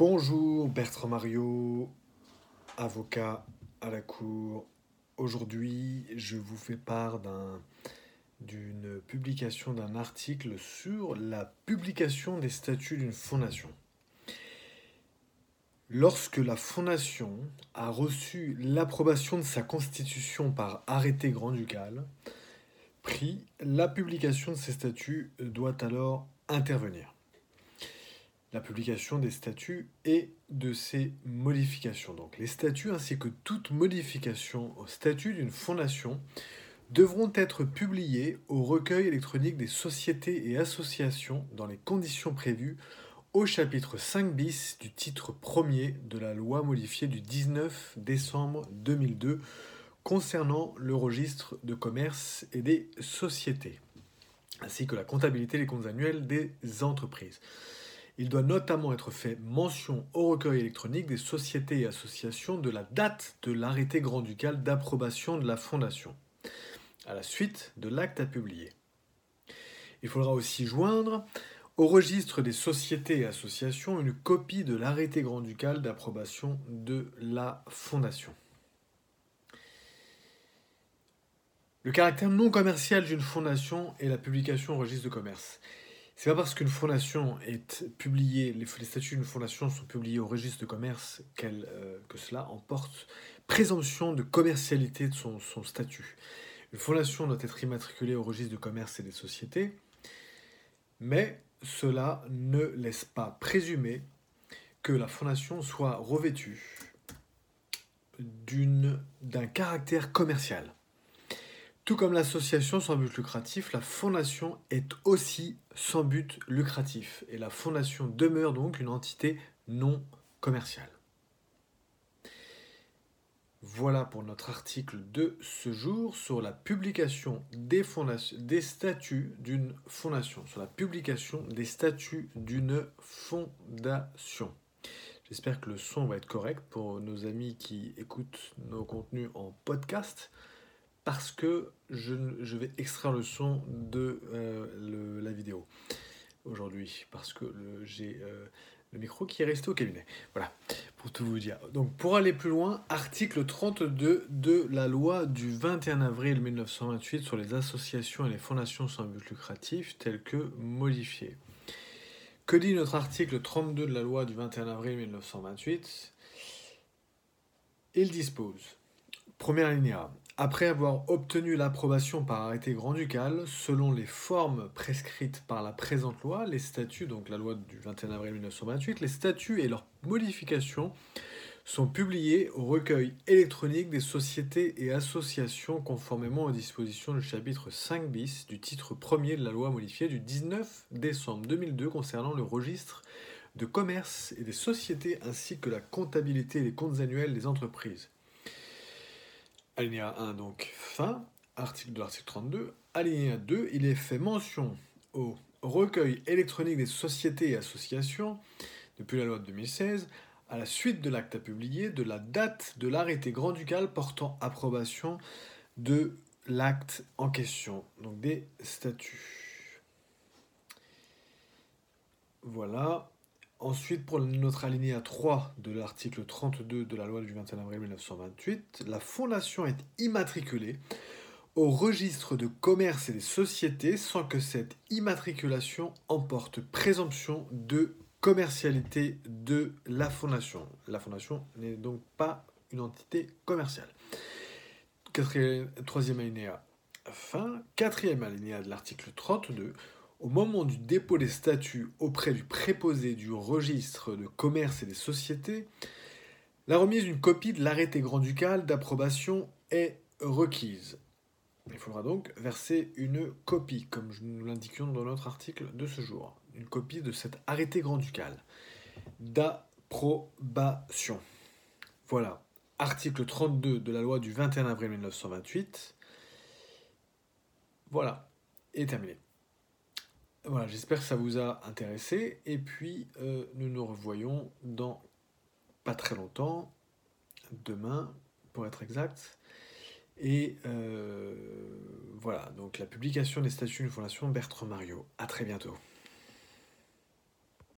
Bonjour Bertrand Mario, avocat à la cour. Aujourd'hui, je vous fais part d'une publication d'un article sur la publication des statuts d'une fondation. Lorsque la fondation a reçu l'approbation de sa constitution par arrêté grand-ducal, la publication de ces statuts doit alors intervenir la publication des statuts et de ces modifications. Donc les statuts ainsi que toute modification au statut d'une fondation devront être publiés au recueil électronique des sociétés et associations dans les conditions prévues au chapitre 5 bis du titre 1er de la loi modifiée du 19 décembre 2002 concernant le registre de commerce et des sociétés, ainsi que la comptabilité des comptes annuels des entreprises. Il doit notamment être fait mention au recueil électronique des sociétés et associations de la date de l'arrêté grand-ducal d'approbation de la fondation, à la suite de l'acte à publier. Il faudra aussi joindre au registre des sociétés et associations une copie de l'arrêté grand-ducal d'approbation de la fondation. Le caractère non commercial d'une fondation est la publication au registre de commerce. C'est pas parce qu'une fondation est publiée, les, statuts d'une fondation sont publiés au registre de commerce euh, que cela emporte présomption de commercialité de son, son, statut. Une fondation doit être immatriculée au registre de commerce et des sociétés, mais cela ne laisse pas présumer que la fondation soit revêtue d'un caractère commercial. Tout comme l'association sans but lucratif, la fondation est aussi sans but lucratif et la fondation demeure donc une entité non commerciale. Voilà pour notre article de ce jour sur la publication des, statuts d'une fondation, sur la publication des statuts d'une fondation. J'espère que le son va être correct pour nos amis qui écoutent nos contenus en podcast parce que je, vais extraire le son de euh, la vidéo aujourd'hui, parce que j'ai euh, le micro qui est resté au cabinet. Voilà, pour tout vous dire. Donc pour aller plus loin, article 32 de la loi du 21 avril 1928 sur les associations et les fondations sans but lucratif, tel que modifié. Que dit notre article 32 de la loi du 21 avril 1928 Il dispose, première alinéa, après avoir obtenu l'approbation par arrêté grand-ducal, selon les formes prescrites par la présente loi, les statuts, donc la loi du 21 avril 1928, les statuts et leurs modifications sont publiés au recueil électronique des sociétés et associations conformément aux dispositions du chapitre 5 bis du titre 1er de la loi modifiée du 19 décembre 2002 concernant le registre de commerce et des sociétés ainsi que la comptabilité des comptes annuels des entreprises. Alinéa 1, donc fin, article de l'article 32. Alinéa 2, il est fait mention au recueil électronique des sociétés et associations depuis la loi de 2016, à la suite de l'acte à publier, de la date de l'arrêté grand-ducal portant approbation de l'acte en question, donc des statuts. Voilà. Ensuite, pour notre alinéa 3 de l'article 32 de la loi du 21 avril 1928, la fondation est immatriculée au registre de commerce et des sociétés sans que cette immatriculation emporte présomption de commercialité de la fondation. La fondation n'est donc pas une entité commerciale. Quatrième, troisième alinéa, fin. Quatrième alinéa de l'article 32 au moment du dépôt des statuts auprès du préposé du registre de commerce et des sociétés, la remise d'une copie de l'arrêté grand-ducal d'approbation est requise. Il faudra donc verser une copie, comme nous l'indiquions dans notre article de ce jour, une copie de cet arrêté grand-ducal d'approbation. Voilà, article 32 de la loi du 21 avril 1928. Voilà, et terminé. Voilà, j'espère que ça vous a intéressé. Et puis, euh, nous nous revoyons dans pas très longtemps, demain, pour être exact. Et euh, voilà, donc la publication des statuts d'une fondation Bertrand Mario. À très bientôt.